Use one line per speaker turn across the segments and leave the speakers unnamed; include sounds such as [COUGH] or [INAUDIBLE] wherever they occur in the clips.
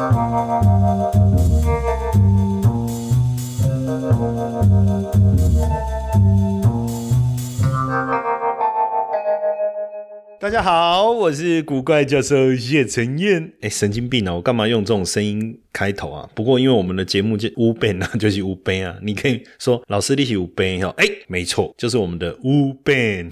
oh you. 大家好，我是古怪教授叶承彦。哎，神经病啊！我干嘛用这种声音开头啊？不过因为我们的节目就乌贝啊，[LAUGHS] 就是乌贝啊。你可以说老师你是乌贝哈？哎，没错，就是我们的乌贝。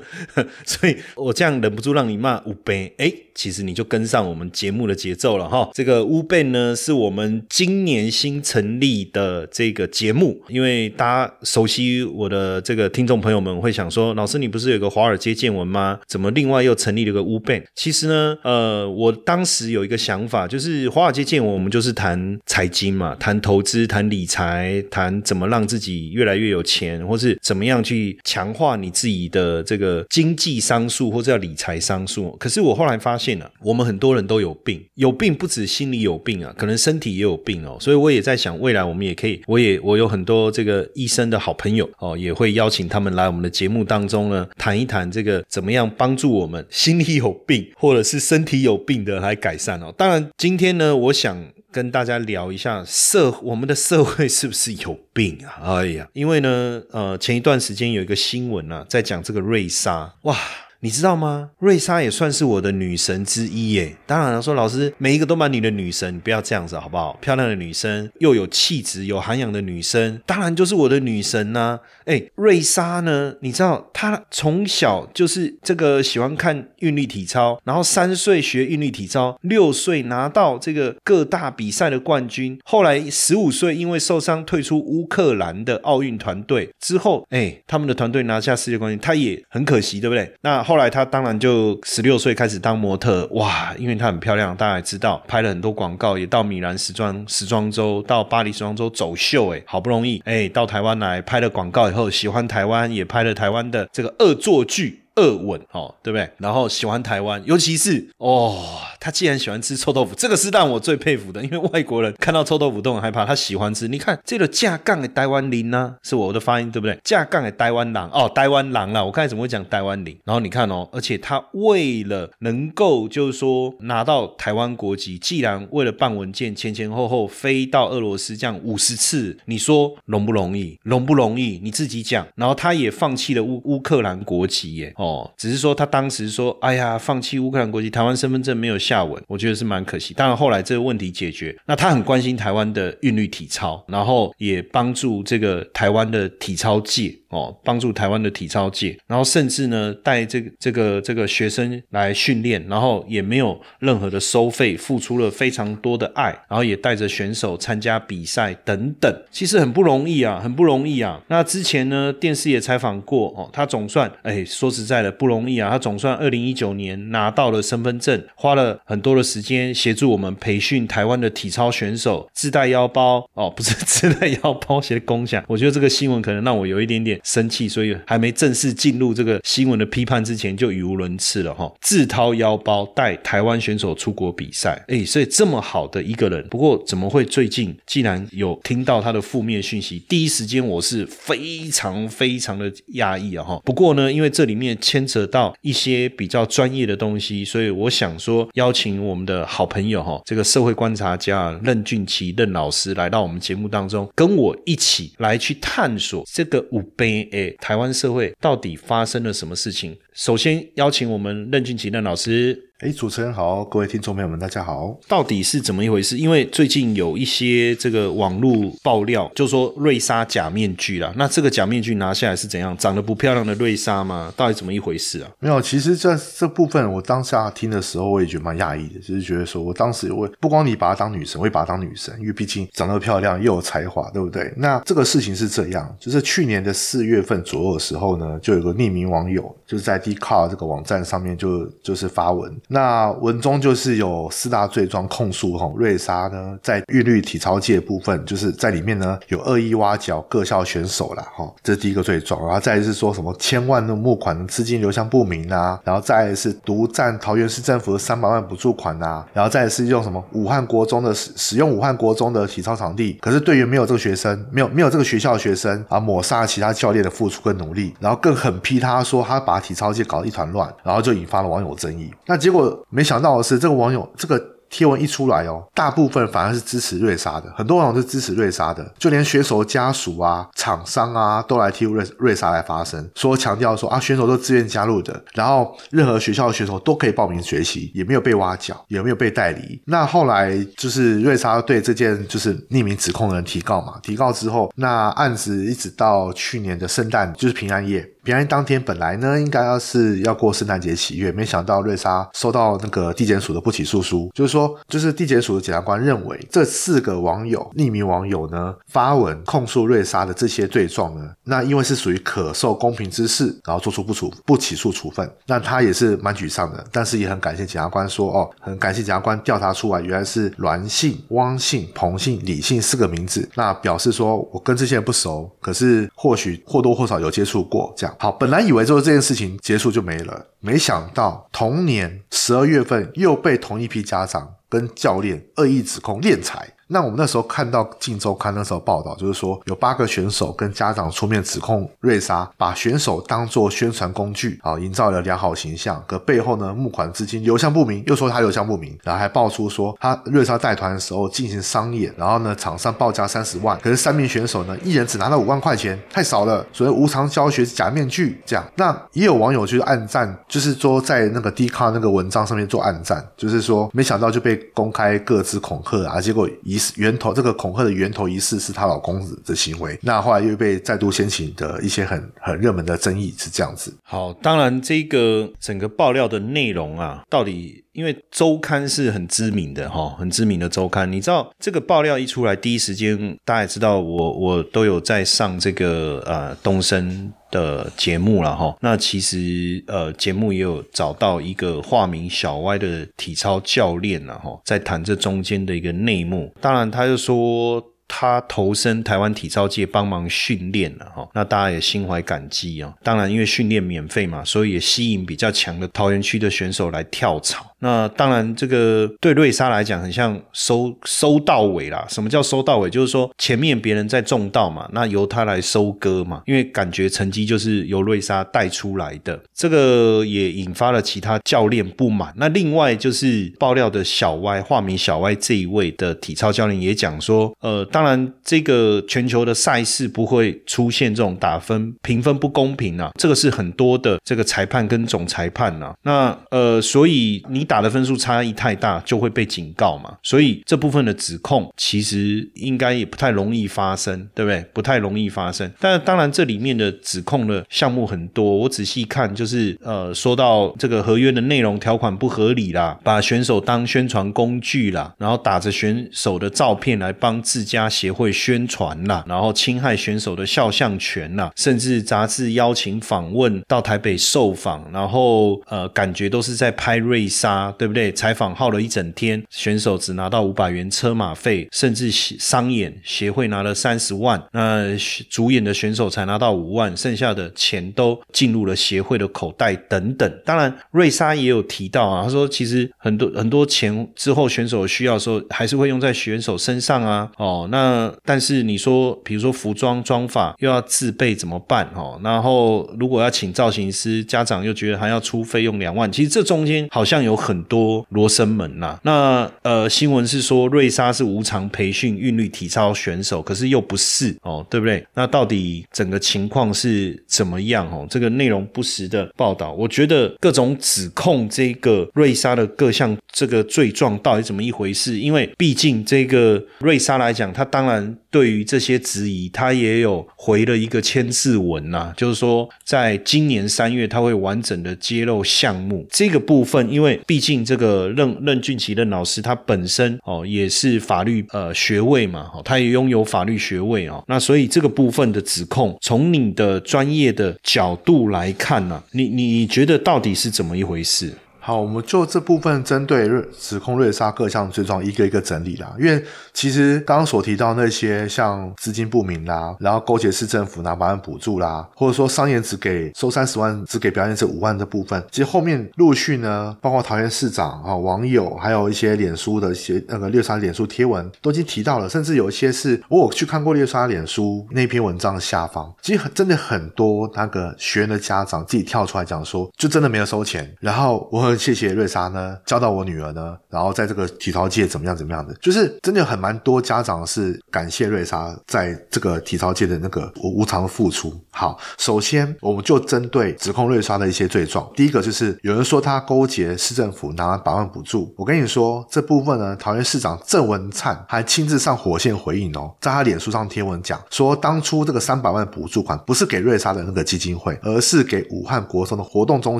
[LAUGHS] 所以我这样忍不住让你骂乌贝。哎，其实你就跟上我们节目的节奏了哈。这个乌贝呢，是我们今年新成立的这个节目。因为大家熟悉我的这个听众朋友们会想说，老师你不是有个华尔街见闻吗？怎么另另外又成立了个乌贝。其实呢，呃，我当时有一个想法，就是华尔街见闻，我们就是谈财经嘛，谈投资，谈理财，谈怎么让自己越来越有钱，或是怎么样去强化你自己的这个经济商数，或者叫理财商数。可是我后来发现了，我们很多人都有病，有病不止心理有病啊，可能身体也有病哦。所以我也在想，未来我们也可以，我也我有很多这个医生的好朋友哦，也会邀请他们来我们的节目当中呢，谈一谈这个怎么样帮助。我我们心里有病，或者是身体有病的来改善哦。当然，今天呢，我想跟大家聊一下社我们的社会是不是有病啊？哎呀，因为呢，呃，前一段时间有一个新闻啊，在讲这个瑞莎，哇。你知道吗？瑞莎也算是我的女神之一耶。当然了，说老师每一个都蛮你的女神，不要这样子好不好？漂亮的女生，又有气质、有涵养的女生，当然就是我的女神呐。哎，瑞莎呢？你知道她从小就是这个喜欢看韵律体操，然后三岁学韵律体操，六岁拿到这个各大比赛的冠军，后来十五岁因为受伤退出乌克兰的奥运团队之后，哎，他们的团队拿下世界冠军，她也很可惜，对不对？那。后来她当然就十六岁开始当模特，哇，因为她很漂亮，大家也知道，拍了很多广告，也到米兰时装时装周、到巴黎时装周走秀，哎，好不容易，哎，到台湾来拍了广告以后，喜欢台湾，也拍了台湾的这个恶作剧。二吻哦，对不对？然后喜欢台湾，尤其是哦，他既然喜欢吃臭豆腐，这个是让我最佩服的。因为外国人看到臭豆腐都很害怕，他喜欢吃。你看这个架杠的台湾林呢，是我的发音对不对？架杠的台湾狼哦，台湾狼啊！我刚才怎么会讲台湾林？然后你看哦，而且他为了能够就是说拿到台湾国籍，既然为了办文件前前后后飞到俄罗斯这样五十次，你说容不容易？容不容易？你自己讲。然后他也放弃了乌乌克兰国籍耶。哦，哦只是说他当时说，哎呀，放弃乌克兰国籍，台湾身份证没有下文，我觉得是蛮可惜。当然后来这个问题解决，那他很关心台湾的韵律体操，然后也帮助这个台湾的体操界。哦，帮助台湾的体操界，然后甚至呢带这个这个这个学生来训练，然后也没有任何的收费，付出了非常多的爱，然后也带着选手参加比赛等等，其实很不容易啊，很不容易啊。那之前呢，电视也采访过哦，他总算哎，说实在的不容易啊，他总算二零一九年拿到了身份证，花了很多的时间协助我们培训台湾的体操选手，自带腰包哦，不是 [LAUGHS] 自带腰包写共享，我觉得这个新闻可能让我有一点点。生气，所以还没正式进入这个新闻的批判之前，就语无伦次了哈。自掏腰包带台湾选手出国比赛，哎，所以这么好的一个人，不过怎么会最近既然有听到他的负面讯息，第一时间我是非常非常的压抑啊哈。不过呢，因为这里面牵扯到一些比较专业的东西，所以我想说邀请我们的好朋友哈，这个社会观察家任俊奇任老师来到我们节目当中，跟我一起来去探索这个五杯。诶，台湾社会到底发生了什么事情？首先邀请我们任俊奇任老师。
哎，主持人好，各位听众朋友们，大家好。
到底是怎么一回事？因为最近有一些这个网络爆料，就说瑞莎假面具啦。那这个假面具拿下来是怎样？长得不漂亮的瑞莎吗？到底怎么一回事啊？
没有，其实这这部分我当下听的时候，我也觉得蛮讶异的，就是觉得说我当时我不光你把她当女神，我也把她当女神，因为毕竟长得漂亮又有才华，对不对？那这个事情是这样，就是去年的四月份左右的时候呢，就有个匿名网友就是在 d c a r 这个网站上面就就是发文。那文中就是有四大罪状控诉哈瑞莎呢，在韵律体操界部分，就是在里面呢有恶意挖角各校选手啦哈，这是第一个罪状。然后再是说什么千万的募款资金流向不明啊，然后再是独占桃园市政府的三百万补助款啊，然后再是用什么武汉国中的使使用武汉国中的体操场地，可是队员没有这个学生，没有没有这个学校的学生啊，抹杀其他教练的付出跟努力，然后更狠批他说他把体操界搞得一团乱，然后就引发了网友争议。那结果没。想到的是，这个网友这个贴文一出来哦，大部分反而是支持瑞莎的，很多网友是支持瑞莎的，就连选手家属啊、厂商啊都来替瑞瑞莎来发声，说强调说啊，选手都自愿加入的，然后任何学校的选手都可以报名学习，也没有被挖角，也没有被代理。那后来就是瑞莎对这件就是匿名指控的人提告嘛，提告之后，那案子一直到去年的圣诞，就是平安夜。平安当天本来呢，应该要是要过圣诞节喜悦，没想到瑞莎收到那个地检署的不起诉书，就是说，就是地检署的检察官认为这四个网友匿名网友呢发文控诉瑞莎的这些罪状呢，那因为是属于可受公平之事，然后做出不处不起诉处分，那他也是蛮沮丧的，但是也很感谢检察官说，哦，很感谢检察官调查出来原来是栾姓、汪姓、彭姓、李姓四个名字，那表示说我跟这些人不熟，可是或许或多或少有接触过这样。好，本来以为说这件事情结束就没了，没想到同年十二月份又被同一批家长跟教练恶意指控敛财。那我们那时候看到《镜周刊》那时候报道，就是说有八个选手跟家长出面指控瑞莎把选手当作宣传工具，啊，营造了良好形象。可背后呢，募款资金流向不明，又说他流向不明，然后还爆出说他瑞莎带团的时候进行商演，然后呢，场上报价三十万，可是三名选手呢，一人只拿到五万块钱，太少了，所以无偿教学假面具这样。那也有网友就是暗赞，就是说在那个 D 卡那个文章上面做暗赞，就是说没想到就被公开各自恐吓啊，结果疑。源头这个恐吓的源头疑似是她老公的行为，那后来又被再度掀起的一些很很热门的争议是这样子。
好，当然这个整个爆料的内容啊，到底因为周刊是很知名的哈，很知名的周刊，你知道这个爆料一出来，第一时间大家也知道，我我都有在上这个呃东升。的节目了哈，那其实呃节目也有找到一个化名小歪的体操教练了哈，在谈这中间的一个内幕。当然，他又说他投身台湾体操界帮忙训练了哈，那大家也心怀感激啊。当然，因为训练免费嘛，所以也吸引比较强的桃园区的选手来跳槽。那当然，这个对瑞莎来讲很像收收到尾啦。什么叫收到尾？就是说前面别人在种稻嘛，那由他来收割嘛。因为感觉成绩就是由瑞莎带出来的，这个也引发了其他教练不满。那另外就是爆料的小歪，化名小歪这一位的体操教练也讲说，呃，当然这个全球的赛事不会出现这种打分评分不公平啊，这个是很多的这个裁判跟总裁判呐。那呃，所以你。打的分数差异太大，就会被警告嘛。所以这部分的指控其实应该也不太容易发生，对不对？不太容易发生。但当然，这里面的指控的项目很多。我仔细看，就是呃，说到这个合约的内容条款不合理啦，把选手当宣传工具啦，然后打着选手的照片来帮自家协会宣传啦，然后侵害选手的肖像权啦，甚至杂志邀请访问到台北受访，然后呃，感觉都是在拍瑞莎。对不对？采访耗了一整天，选手只拿到五百元车马费，甚至商演协会拿了三十万，那主演的选手才拿到五万，剩下的钱都进入了协会的口袋等等。当然，瑞莎也有提到啊，他说其实很多很多钱之后选手需要的时候，还是会用在选手身上啊。哦，那但是你说，比如说服装装法又要自备怎么办？哦，然后如果要请造型师，家长又觉得还要出费用两万，其实这中间好像有很。多罗生门呐，那呃新闻是说瑞莎是无偿培训韵律体操选手，可是又不是哦，对不对？那到底整个情况是怎么样？哦，这个内容不实的报道，我觉得各种指控这个瑞莎的各项这个罪状到底怎么一回事？因为毕竟这个瑞莎来讲，他当然对于这些质疑，他也有回了一个签字文呐，就是说在今年三月他会完整的揭露项目这个部分，因为毕。竟这个任任俊奇任老师他本身哦也是法律呃学位嘛，他也拥有法律学位哦，那所以这个部分的指控，从你的专业的角度来看呢，你你觉得到底是怎么一回事？
好，我们就这部分针对指控瑞莎各项罪状一个一个整理啦。因为其实刚刚所提到那些像资金不明啦，然后勾结市政府拿百万补助啦，或者说商演只给收三十万，只给表演者五万这部分，其实后面陆续呢，包括桃园市长啊、网友，还有一些脸书的一些那个猎莎脸书贴文都已经提到了，甚至有一些是我有去看过猎莎脸书那篇文章的下方，其实很真的很多那个学员的家长自己跳出来讲说，就真的没有收钱，然后我很。谢谢瑞莎呢教到我女儿呢，然后在这个体操界怎么样怎么样的，就是真的很蛮多家长是感谢瑞莎在这个体操界的那个无无偿的付出。好，首先我们就针对指控瑞莎的一些罪状，第一个就是有人说他勾结市政府拿百万补助，我跟你说这部分呢，桃园市长郑文灿还亲自上火线回应哦，在他脸书上贴文讲说，当初这个三百万补助款不是给瑞莎的那个基金会，而是给武汉国中的活动中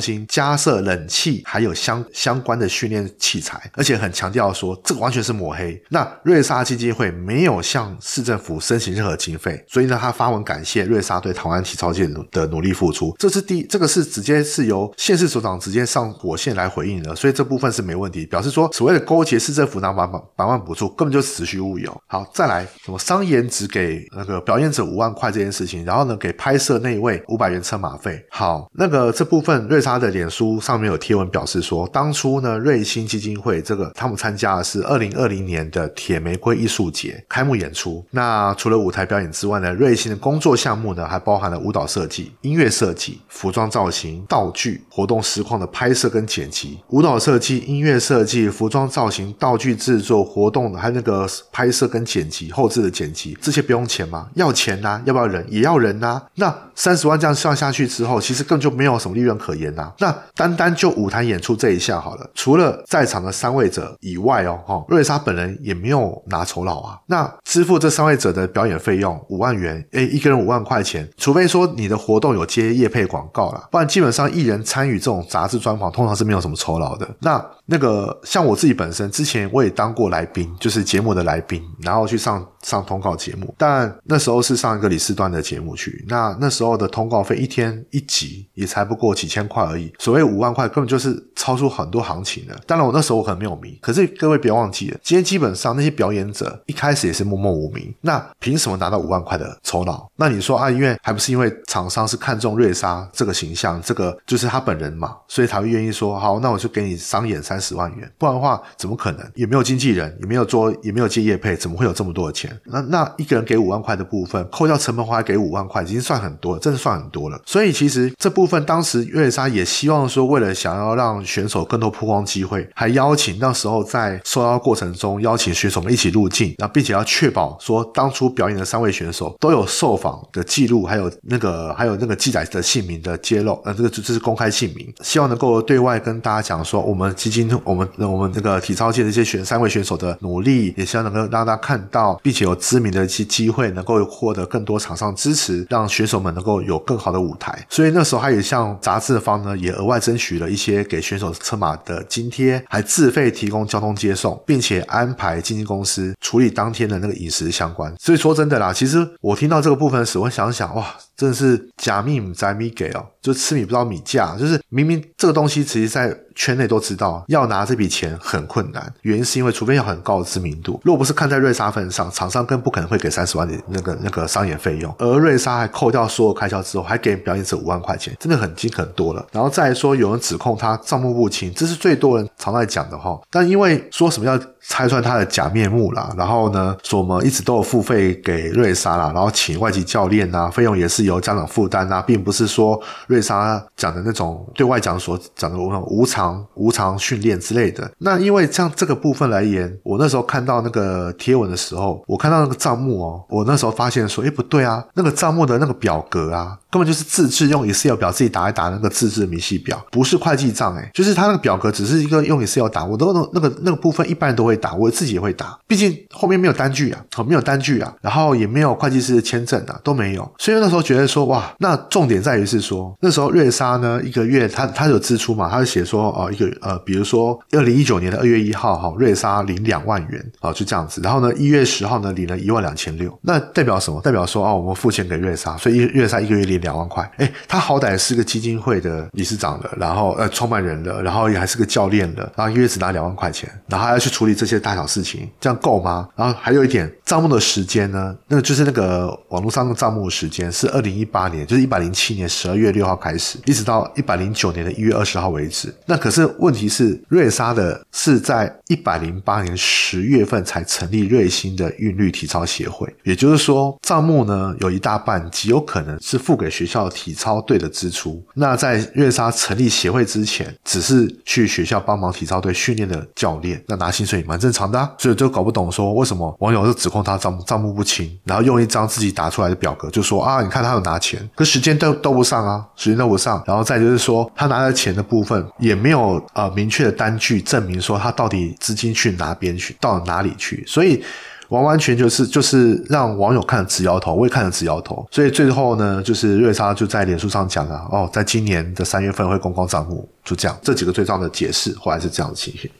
心加设冷气，还有相相关的训练器材，而且很强调说这个完全是抹黑。那瑞莎基金会没有向市政府申请任何经费，所以呢，他发文感谢瑞莎对台湾体操界的努力付出。这是第这个是直接是由县市首长直接上火线来回应的，所以这部分是没问题，表示说所谓的勾结市政府拿百百百万补助根本就子虚乌有。好，再来什么商演只给那个表演者五万块这件事情，然后呢给拍摄那一位五百元车马费。好，那个这部分瑞莎的脸书上面有贴文表示是说，当初呢瑞星基金会这个他们参加的是二零二零年的铁玫瑰艺术节开幕演出。那除了舞台表演之外呢，瑞星的工作项目呢还包含了舞蹈设计、音乐设计、服装造型、道具、活动实况的拍摄跟剪辑。舞蹈设计、音乐设计、服装造型、道具制作、活动还有那个拍摄跟剪辑、后置的剪辑，这些不用钱吗？要钱呐、要不要人？也要人呐、那三十万这样算下去之后，其实根本就没有什么利润可言呐、那单单就舞台演出这一项好了，除了在场的三位者以外哦，哈，瑞莎本人也没有拿酬劳啊。那支付这三位者的表演费用五万元，诶，一个人五万块钱，除非说你的活动有接夜配广告啦，不然基本上艺人参与这种杂志专访，通常是没有什么酬劳的。那那个像我自己本身之前我也当过来宾，就是节目的来宾，然后去上上通告节目，但那时候是上一个李四端的节目去，那那时候的通告费一天一集也才不过几千块而已，所谓五万块根本就是超出很多行情的。当然我那时候我可能没有名，可是各位别忘记了，今天基本上那些表演者一开始也是默默无名，那凭什么拿到五万块的酬劳？那你说啊，因为还不是因为厂商是看中瑞莎这个形象，这个就是他本人嘛，所以才会愿意说好，那我就给你商演三十万元，不然的话怎么可能？也没有经纪人，也没有做，也没有接业配，怎么会有这么多的钱？那那一个人给五万块的部分，扣掉成本花还给五万块，已经算很多了，真的算很多了。所以其实这部分当时瑞莎也希望说，为了想要让选手更多曝光机会，还邀请那时候在受邀过程中邀请选手们一起入境，然后并且要确保说当初表演的三位选手都有受访的记录，还有那个还有那个记载的姓名的揭露，呃，这个这这是公开姓名，希望能够对外跟大家讲说，我们基金我们我们这个体操界的一些选三位选手的努力，也希望能够让大家看到，并且有知名的一些机会，能够获得更多厂商支持，让选手们能够有更好的舞台。所以那时候他也向杂志方呢，也额外争取了一些给选手车马的津贴，还自费提供交通接送，并且安排经纪公司处理当天的那个饮食相关。所以说真的啦，其实我听到这个部分时，我想想哇。真的是假米不摘米给哦，就吃米不知道米价，就是明明这个东西，其实在圈内都知道，要拿这笔钱很困难。原因是因为，除非有很高的知名度，如果不是看在瑞莎份上，厂商更不可能会给三十万的那个那个商演费用。而瑞莎还扣掉所有开销之后，还给表演者五万块钱，真的很精很多了。然后再来说，有人指控他账目不清，这是最多人常在讲的哈。但因为说什么要拆穿他的假面目啦，然后呢，说我们一直都有付费给瑞莎啦，然后请外籍教练啊，费用也是由家长负担啊，并不是说瑞莎讲的那种对外讲所讲的无偿无偿训练之类的。那因为像这个部分来言，我那时候看到那个贴文的时候，我看到那个账目哦，我那时候发现说，哎，不对啊，那个账目的那个表格啊，根本就是自制用 Excel 表自己打一打那个自制明细表，不是会计账，哎，就是他那个表格只是一个用 Excel 打，我都那那个那个部分一般人都会打，我自己也会打，毕竟后面没有单据啊，好没有单据啊，然后也没有会计师的签证啊，都没有，所以那时候觉得说，哇，那重点在于是说，那时候瑞莎呢一个月他他有支出嘛，他就写说哦一个呃，比如说二零一九年的二月一号哈，瑞莎领两万元啊，就这样子，然后呢一月十号呢领了一万两千六，那代表什么？代表说哦我们付钱给瑞莎，所以瑞莎一个月领两万块，哎，他好歹是个基金会的理事长了，然后呃创办人了，然后也还是个教练了，然后一个月只拿两万块钱，然后还要去处理这些大小事情，这样够吗？然后还有一点账目的时间呢，那个就是那个网络上的账目时间是二零一八年，就是一百零七年十二月六号开始，一直到一百零九年的一月二十号为止。那可是问题是，瑞莎的是在一百零八年十月份才成立瑞星的韵律体操协会，也就是说，账目呢有一大半极有可能是付给学校体操队的支出。那在瑞莎成立协会之前，只是去学校帮忙体操队训练的教练，那拿薪水也蛮正常的啊。所以就搞不懂说为什么网友就指控他账账目不清，然后用一张自己打出来的表格就说啊，你看他有拿钱，可时间都都不上啊，时间都不上。然后再就是说，他拿的钱的部分也没没有呃明确的单据证明说他到底资金去哪边去，到哪里去，所以。完完全就是就是让网友看了直摇头，我也看了直摇头。所以最后呢，就是瑞莎就在脸书上讲了哦，在今年的三月份会公告账目，就这样。这几个最重要的解释，后来是这样的情形。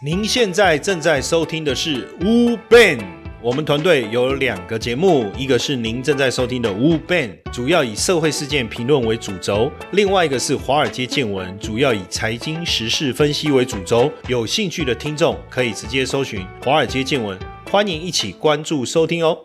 您现在正在收听的是 u Ben。我们团队有两个节目，一个是您正在收听的《乌 ban》，主要以社会事件评论为主轴；另外一个是《华尔街见闻》，主要以财经时事分析为主轴。有兴趣的听众可以直接搜寻《华尔街见闻》，欢迎一起关注收听哦。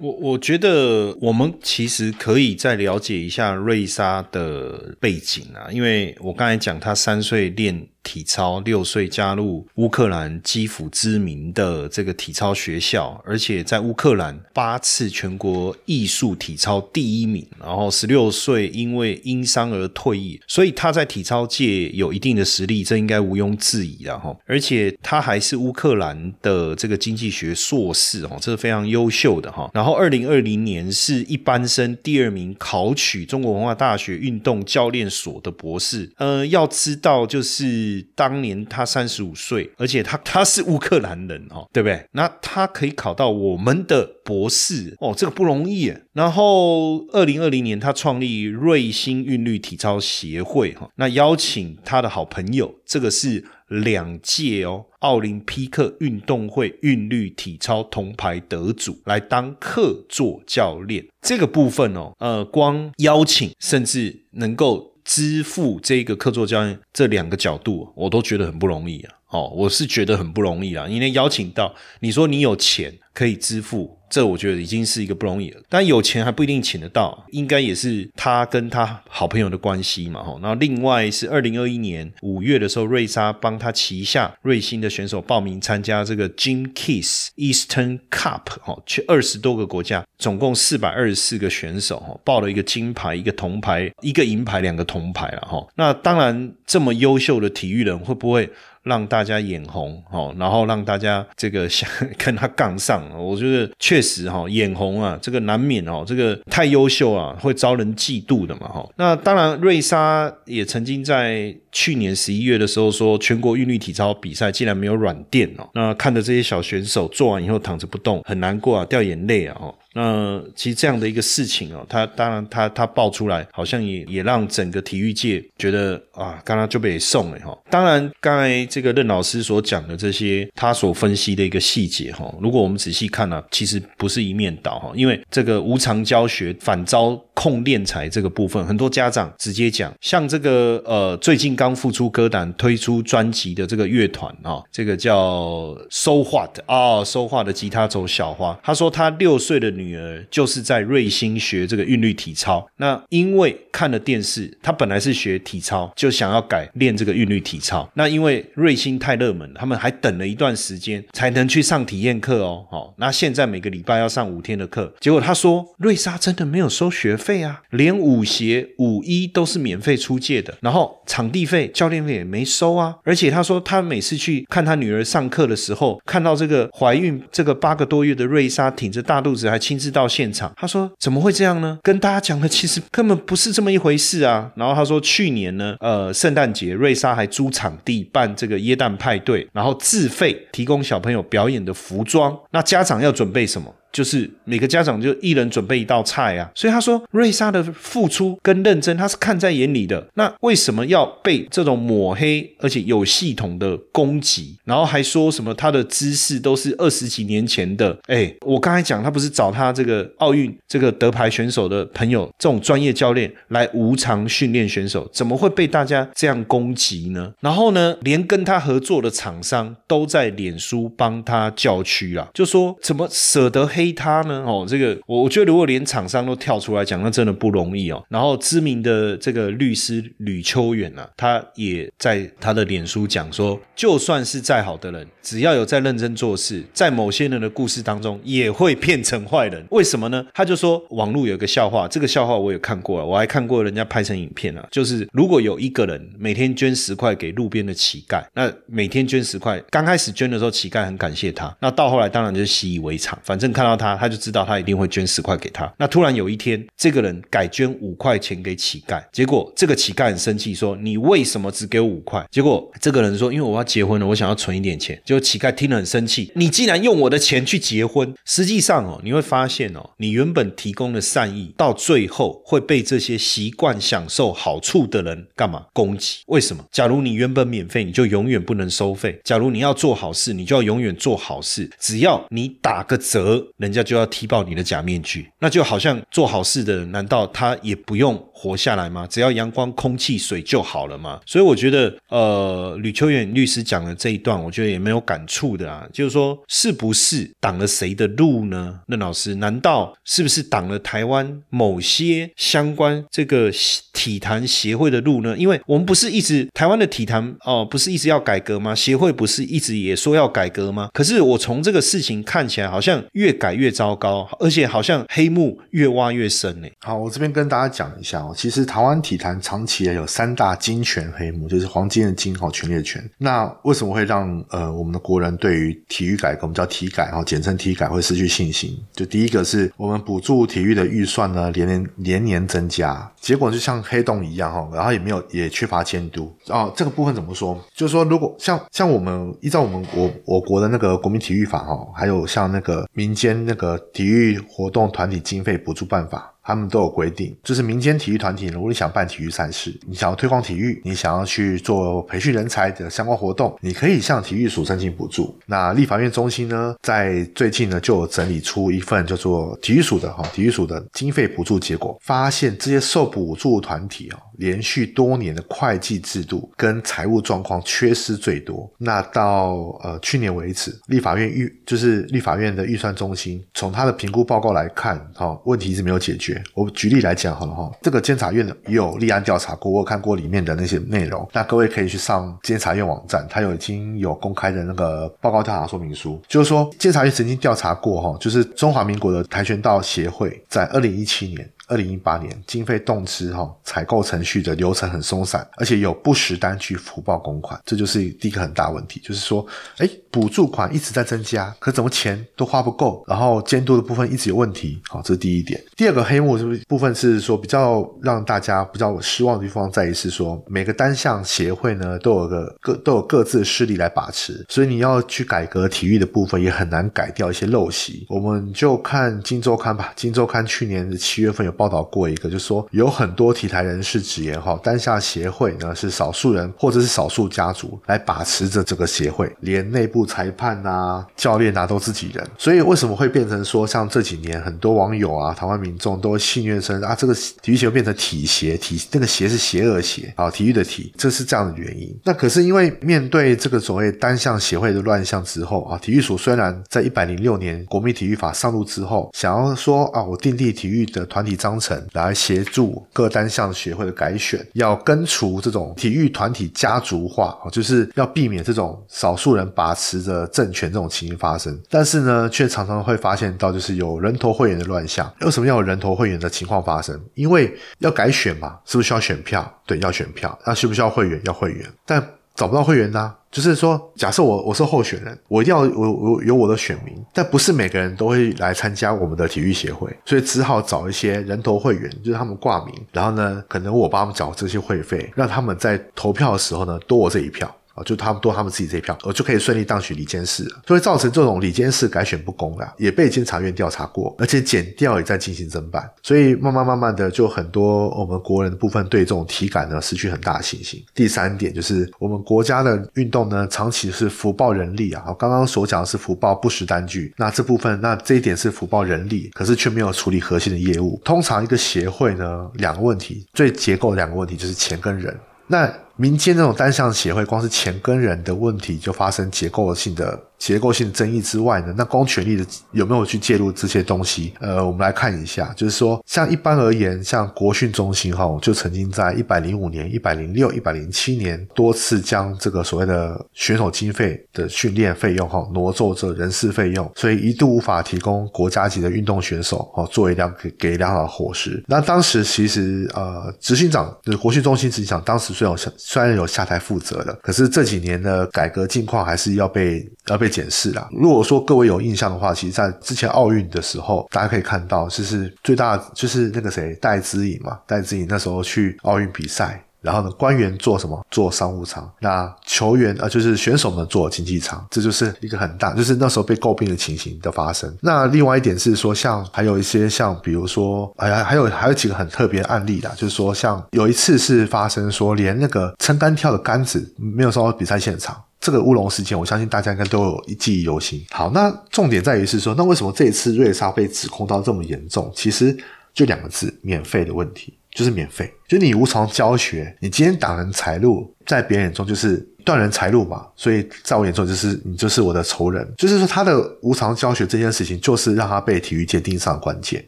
我我觉得我们其实可以再了解一下瑞莎的背景啊，因为我刚才讲她三岁练。体操六岁加入乌克兰基辅知名的这个体操学校，而且在乌克兰八次全国艺术体操第一名。然后十六岁因为因伤而退役，所以他在体操界有一定的实力，这应该毋庸置疑的哈。而且他还是乌克兰的这个经济学硕士哦，这是非常优秀的哈。然后二零二零年是一般生第二名考取中国文化大学运动教练所的博士。呃，要知道就是。当年他三十五岁，而且他他是乌克兰人哦，对不对？那他可以考到我们的博士哦，这个不容易。然后二零二零年他创立瑞星韵律体操协会哈，那邀请他的好朋友，这个是两届哦奥林匹克运动会韵律体操铜牌得主来当客座教练。这个部分哦，呃，光邀请甚至能够。支付这个客座教练这两个角度，我都觉得很不容易啊！哦，我是觉得很不容易啊，因为邀请到你说你有钱可以支付。这我觉得已经是一个不容易了，但有钱还不一定请得到，应该也是他跟他好朋友的关系嘛，吼。然后另外是二零二一年五月的时候，瑞莎帮他旗下瑞星的选手报名参加这个 Jim Kiss Eastern Cup，哈，去二十多个国家，总共四百二十四个选手，哈，报了一个金牌、一个铜牌、一个银牌、两个铜牌了，哈。那当然，这么优秀的体育人会不会？让大家眼红，哦，然后让大家这个想 [LAUGHS] 跟他杠上，我觉得确实哈眼红啊，这个难免哦，这个太优秀啊，会招人嫉妒的嘛，哈。那当然，瑞莎也曾经在去年十一月的时候说，全国韵律体操比赛竟然没有软垫哦，那看着这些小选手做完以后躺着不动，很难过啊，掉眼泪啊，哦。那其实这样的一个事情哦，他当然他他爆出来，好像也也让整个体育界觉得啊，刚刚就被送了哈。当然，刚才这个任老师所讲的这些，他所分析的一个细节哈，如果我们仔细看呢，其实不是一面倒哈，因为这个无偿教学反遭控练才这个部分，很多家长直接讲，像这个呃，最近刚复出歌坛推出专辑的这个乐团啊，这个叫收化的啊，收化的吉他手小花，他说他六岁的女。儿就是在瑞星学这个韵律体操。那因为看了电视，他本来是学体操，就想要改练这个韵律体操。那因为瑞星太热门，他们还等了一段时间才能去上体验课哦。好，那现在每个礼拜要上五天的课。结果他说，瑞莎真的没有收学费费啊，连舞鞋、舞衣都是免费出借的，然后场地费、教练费也没收啊。而且他说，他每次去看他女儿上课的时候，看到这个怀孕这个八个多月的瑞莎挺着大肚子还。亲自到现场，他说怎么会这样呢？跟大家讲的其实根本不是这么一回事啊。然后他说去年呢，呃，圣诞节瑞莎还租场地办这个耶诞派对，然后自费提供小朋友表演的服装。那家长要准备什么？就是每个家长就一人准备一道菜啊，所以他说瑞莎的付出跟认真，他是看在眼里的。那为什么要被这种抹黑，而且有系统的攻击，然后还说什么他的姿势都是二十几年前的？哎，我刚才讲他不是找他这个奥运这个得牌选手的朋友，这种专业教练来无偿训练选手，怎么会被大家这样攻击呢？然后呢，连跟他合作的厂商都在脸书帮他叫屈啊，就说怎么舍得黑。黑他呢？哦，这个我我觉得如果连厂商都跳出来讲，那真的不容易哦。然后知名的这个律师吕秋远啊，他也在他的脸书讲说，就算是再好的人，只要有在认真做事，在某些人的故事当中也会变成坏人。为什么呢？他就说网络有个笑话，这个笑话我也看过了，我还看过人家拍成影片啊，就是如果有一个人每天捐十块给路边的乞丐，那每天捐十块，刚开始捐的时候乞丐很感谢他，那到后来当然就习以为常，反正看到他他就知道他一定会捐十块给他。那突然有一天，这个人改捐五块钱给乞丐，结果这个乞丐很生气，说你为什么只给我五块？结果这个人说，因为我要结婚了，我想要存一点钱。结果乞丐听了很生气，你竟然用我的钱去结婚。实际上哦，你会发现哦，你原本提供的善意，到最后会被这些习惯享受好处的人干嘛攻击？为什么？假如你原本免费，你就永远不能收费；假如你要做好事，你就要永远做好事。只要你打个折，人家就要踢爆你的假面具。那就好像做好事的，难道他也不用活下来吗？只要阳光、空气、水就好了吗？所以我觉得，呃，吕秋远律师讲的这一段，我觉得也没有感触的啊。就是说，是不是挡了谁的路呢？任老师，难道是不是挡了台湾某些相关这个体坛协会的路呢？因为我们不是一直台湾的体坛哦，不是一直要改革吗？协会不是一直也说要改革吗？可是我从这个事情看起来，好像越改越糟糕，而且好像黑幕越挖越深呢。
好，我这边跟大家讲一下哦，其实台湾体坛长期也有三大金权黑幕，就是黄金的金和权力的权。那为什么会让呃我们的国人对于体育改革，我们叫体改，然后简称体改，会失去信心？就第一个是我们补助体育的预算呢，连年连年增加，结果就像黑洞一样哈，然后也没有也缺乏监督哦。这个部分怎么说？就是说，如果像像我们依照我们我我国的那个国民体育法哈，还有像那个民间那个体育活动团体经费补助办法。他们都有规定，就是民间体育团体，如果你想办体育赛事，你想要推广体育，你想要去做培训人才的相关活动，你可以向体育署申请补助。那立法院中心呢，在最近呢就整理出一份叫做体育署的哈体育署的经费补助结果，发现这些受补助团体哦，连续多年的会计制度跟财务状况缺失最多。那到呃去年为止，立法院预就是立法院的预算中心，从他的评估报告来看，哈问题是没有解决。我举例来讲好了哈，这个监察院也有立案调查过，我有看过里面的那些内容。那各位可以去上监察院网站，它有已经有公开的那个报告调查说明书，就是说监察院曾经调查过哈，就是中华民国的跆拳道协会在二零一七年。二零一八年经费动支哈，采购程序的流程很松散，而且有不实单据福报公款，这就是第一个很大问题。就是说，哎，补助款一直在增加，可怎么钱都花不够，然后监督的部分一直有问题，好，这是第一点。第二个黑幕是不是部分是说比较让大家比较失望的地方在于是说，每个单项协会呢都有个各都有各自的势力来把持，所以你要去改革体育的部分也很难改掉一些陋习。我们就看《金周刊》吧，《金周刊》去年的七月份有。报道过一个，就说有很多体坛人士直言哈，单下协会呢是少数人或者是少数家族来把持着这个协会，连内部裁判啊、教练啊都自己人。所以为什么会变成说，像这几年很多网友啊、台湾民众都戏谑称啊，这个体育协会变成体协，体那个协是邪恶协啊，体育的体，这是这样的原因。那可是因为面对这个所谓单项协会的乱象之后啊，体育署虽然在一百零六年国民体育法上路之后，想要说啊，我订立体育的团体。章程来协助各单项协会的改选，要根除这种体育团体家族化，就是要避免这种少数人把持着政权这种情形发生。但是呢，却常常会发现到就是有人头会员的乱象。为什么要有人头会员的情况发生？因为要改选嘛，是不是需要选票？对，要选票。那需不需要会员？要会员，但找不到会员呢？就是说，假设我我是候选人，我一定要我我有我的选民，但不是每个人都会来参加我们的体育协会，所以只好找一些人头会员，就是他们挂名，然后呢，可能我帮他们缴这些会费，让他们在投票的时候呢多我这一票。啊，就他们多他们自己这一票，我就可以顺利当选里监事，所以造成这种里监事改选不公啊，也被监察院调查过，而且检调也在进行侦办，所以慢慢慢慢的，就很多我们国人的部分对这种体感呢失去很大的信心。第三点就是我们国家的运动呢，长期是福报人力啊，刚刚所讲的是福报不实单据，那这部分那这一点是福报人力，可是却没有处理核心的业务。通常一个协会呢，两个问题，最结构两个问题就是钱跟人，那。民间那种单向协会，光是钱跟人的问题就发生结构性的。结构性争议之外呢，那公权力的有没有去介入这些东西？呃，我们来看一下，就是说，像一般而言，像国训中心哈，就曾经在一百零五年、一百零六、一百零七年多次将这个所谓的选手经费的训练费用哈挪作这人事费用，所以一度无法提供国家级的运动选手哦作为良给给良好的伙食。那当时其实呃，执行长就国训中心执行长，当时虽然有下虽然有下台负责了，可是这几年的改革境况还是要被要被检视啦。如果说各位有印象的话，其实在之前奥运的时候，大家可以看到，就是最大就是那个谁戴资颖嘛，戴资颖那时候去奥运比赛。然后呢，官员做什么？做商务舱。那球员啊，就是选手们做经济舱，这就是一个很大，就是那时候被诟病的情形的发生。那另外一点是说，像还有一些像，比如说，哎呀，还有还有几个很特别的案例的，就是说，像有一次是发生说，连那个撑杆跳的杆子没有送到比赛现场，这个乌龙事件，我相信大家应该都有记忆犹新。好，那重点在于是说，那为什么这一次瑞莎被指控到这么严重？其实就两个字：免费的问题。就是免费，就你无偿教学，你今天挡人财路，在别人眼中就是断人财路嘛，所以在我眼中就是你就是我的仇人。就是说他的无偿教学这件事情，就是让他被体育界盯上关键。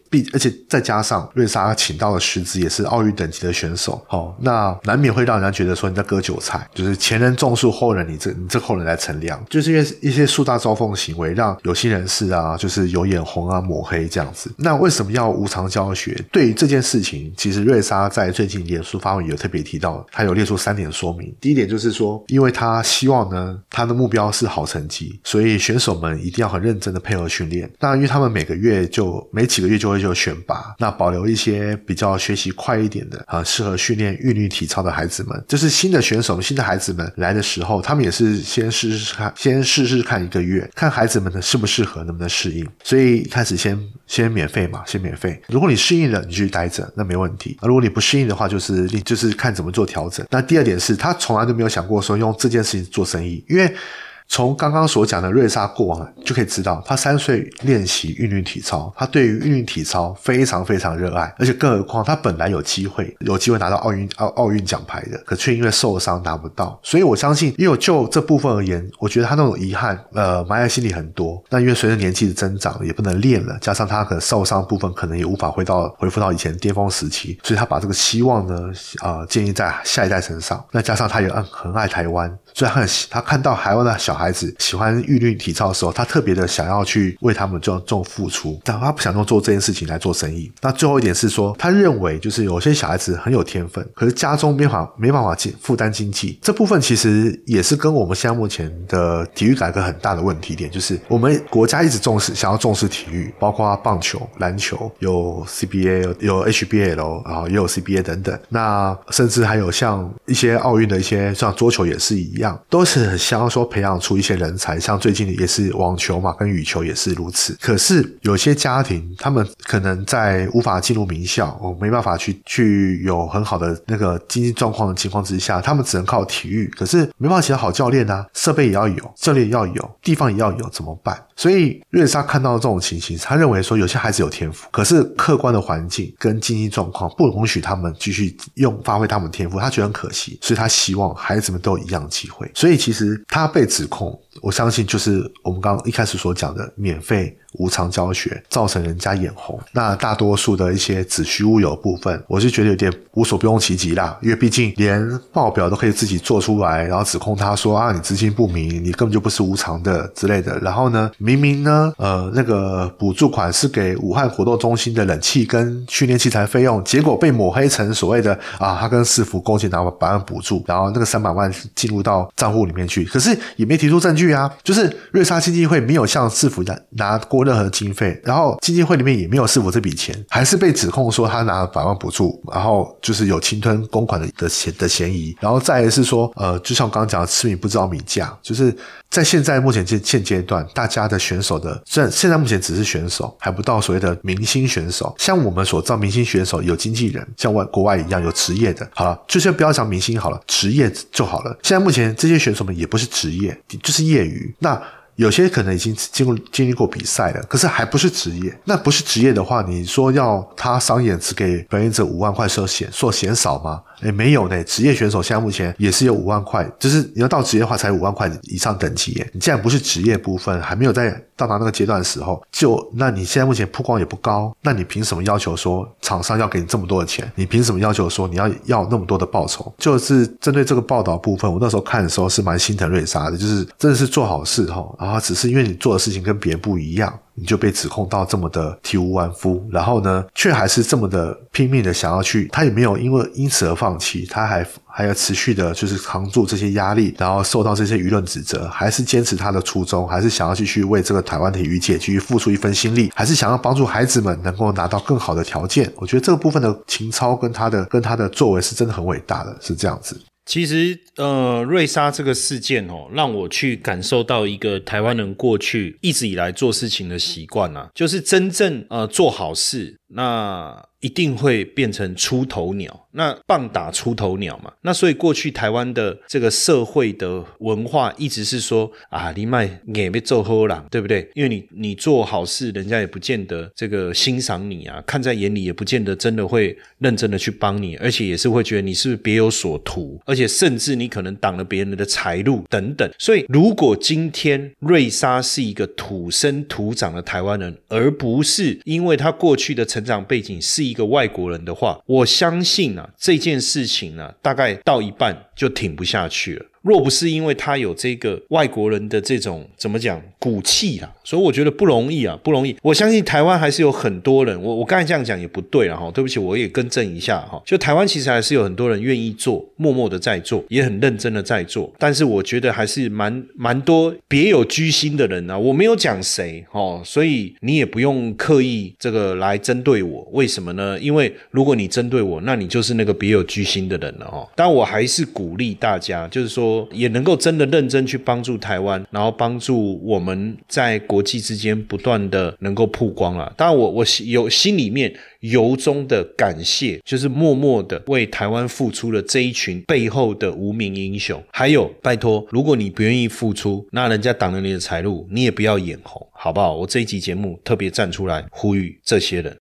必而且再加上瑞莎请到的师资也是奥运等级的选手，好，那难免会让人家觉得说你在割韭菜，就是前人种树，后人你这你这后人来乘凉，就是因为一些树大招风的行为，让有心人士啊，就是有眼红啊、抹黑这样子。那为什么要无偿教学？对于这件事情，其实瑞莎在最近脸书发文有特别提到，他有列出三点说明。第一点就是说，因为为他希望呢，他的目标是好成绩，所以选手们一定要很认真的配合训练。那因为他们每个月就每几个月就会。就选拔，那保留一些比较学习快一点的啊，适合训练韵律体操的孩子们。就是新的选手、新的孩子们来的时候，他们也是先试试看，先试试看一个月，看孩子们的适不适合，能不能适应。所以一开始先先免费嘛，先免费。如果你适应了，你继续待着，那没问题。啊如果你不适应的话，就是你就是看怎么做调整。那第二点是他从来都没有想过说用这件事情做生意，因为。从刚刚所讲的瑞莎过往就可以知道，他三岁练习韵律体操，他对于韵律体操非常非常热爱，而且更何况他本来有机会有机会拿到奥运奥奥运奖牌的，可却因为受伤拿不到。所以我相信，因为就这部分而言，我觉得他那种遗憾，呃，埋在心里很多。那因为随着年纪的增长，也不能练了，加上他可能受伤部分可能也无法回到恢复到以前巅峰时期，所以他把这个希望呢，啊，建议在下一代身上。那加上他也很很爱台湾，所以他很他看到台湾的小。孩子喜欢韵律体操的时候，他特别的想要去为他们做做付出，但他不想用做这件事情来做生意。那最后一点是说，他认为就是有些小孩子很有天分，可是家中没法没办法经负担经济，这部分其实也是跟我们现在目前的体育改革很大的问题点，就是我们国家一直重视想要重视体育，包括棒球、篮球有 CBA 有有 HBL 然后也有 CBA 等等，那甚至还有像一些奥运的一些像桌球也是一样，都是很想要说培养。出一些人才，像最近也是网球嘛，跟羽球也是如此。可是有些家庭，他们可能在无法进入名校，我没办法去去有很好的那个经济状况的情况之下，他们只能靠体育。可是没办法请好教练啊，设备也要有，教练也要有，地方也要有，怎么办？所以瑞莎看到这种情形，他认为说有些孩子有天赋，可是客观的环境跟经济状况不容许他们继续用发挥他们天赋，他觉得很可惜，所以他希望孩子们都有一样的机会。所以其实他被指控。我相信就是我们刚刚一开始所讲的免费。无偿教学造成人家眼红，那大多数的一些子虚乌有部分，我是觉得有点无所不用其极啦。因为毕竟连报表都可以自己做出来，然后指控他说啊，你资金不明，你根本就不是无偿的之类的。然后呢，明明呢，呃，那个补助款是给武汉活动中心的冷气跟训练器材费用，结果被抹黑成所谓的啊，他跟市府勾结拿百万补助，然后那个三百万进入到账户里面去，可是也没提出证据对啊。就是瑞莎基金会没有向市府拿拿过。任何经费，然后基金会里面也没有是否这笔钱，还是被指控说他拿了百万补助，然后就是有侵吞公款的的嫌的嫌疑，然后再是说，呃，就像我刚刚讲的，吃米不知道米价，就是在现在目前现现阶段，大家的选手的，虽然现在目前只是选手，还不到所谓的明星选手，像我们所知道明星选手有经纪人，像外国外一样有职业的，好了，就先不要讲明星好了，职业就好了。现在目前这些选手们也不是职业，就是业业余，那。有些可能已经经过经历过比赛了，可是还不是职业。那不是职业的话，你说要他商演只给表演者五万块，寿险说嫌少吗？哎，没有呢，职业选手现在目前也是有五万块，就是你要到职业化才五万块以上等级耶。你既然不是职业部分，还没有在到达那个阶段的时候，就那你现在目前曝光也不高，那你凭什么要求说厂商要给你这么多的钱？你凭什么要求说你要要那么多的报酬？就是针对这个报道部分，我那时候看的时候是蛮心疼瑞莎的，就是真的是做好事哈，然后只是因为你做的事情跟别人不一样。你就被指控到这么的体无完肤，然后呢，却还是这么的拼命的想要去，他也没有因为因此而放弃，他还还要持续的，就是扛住这些压力，然后受到这些舆论指责，还是坚持他的初衷，还是想要继续为这个台湾体育界继续付出一份心力，还是想要帮助孩子们能够拿到更好的条件。我觉得这个部分的情操跟他的跟他的作为是真的很伟大的，是这样子。
其实，呃，瑞莎这个事件哦，让我去感受到一个台湾人过去一直以来做事情的习惯啊，就是真正呃做好事，那一定会变成出头鸟。那棒打出头鸟嘛，那所以过去台湾的这个社会的文化一直是说啊，你卖也被揍喝了，对不对？因为你你做好事，人家也不见得这个欣赏你啊，看在眼里也不见得真的会认真的去帮你，而且也是会觉得你是别有所图，而且甚至你可能挡了别人的财路等等。所以如果今天瑞莎是一个土生土长的台湾人，而不是因为他过去的成长背景是一个外国人的话，我相信啊。这件事情呢，大概到一半就挺不下去了。若不是因为他有这个外国人的这种怎么讲骨气啦，所以我觉得不容易啊，不容易。我相信台湾还是有很多人，我我刚才这样讲也不对了哈，对不起，我也更正一下哈。就台湾其实还是有很多人愿意做，默默的在做，也很认真的在做。但是我觉得还是蛮蛮多别有居心的人啊。我没有讲谁哈，所以你也不用刻意这个来针对我。为什么呢？因为如果你针对我，那你就是那个别有居心的人了哈。但我还是鼓励大家，就是说。也能够真的认真去帮助台湾，然后帮助我们在国际之间不断的能够曝光了。当然，我我有心里面由衷的感谢，就是默默的为台湾付出了这一群背后的无名英雄。还有，拜托，如果你不愿意付出，那人家挡了你的财路，你也不要眼红，好不好？我这一集节目特别站出来呼吁这些人。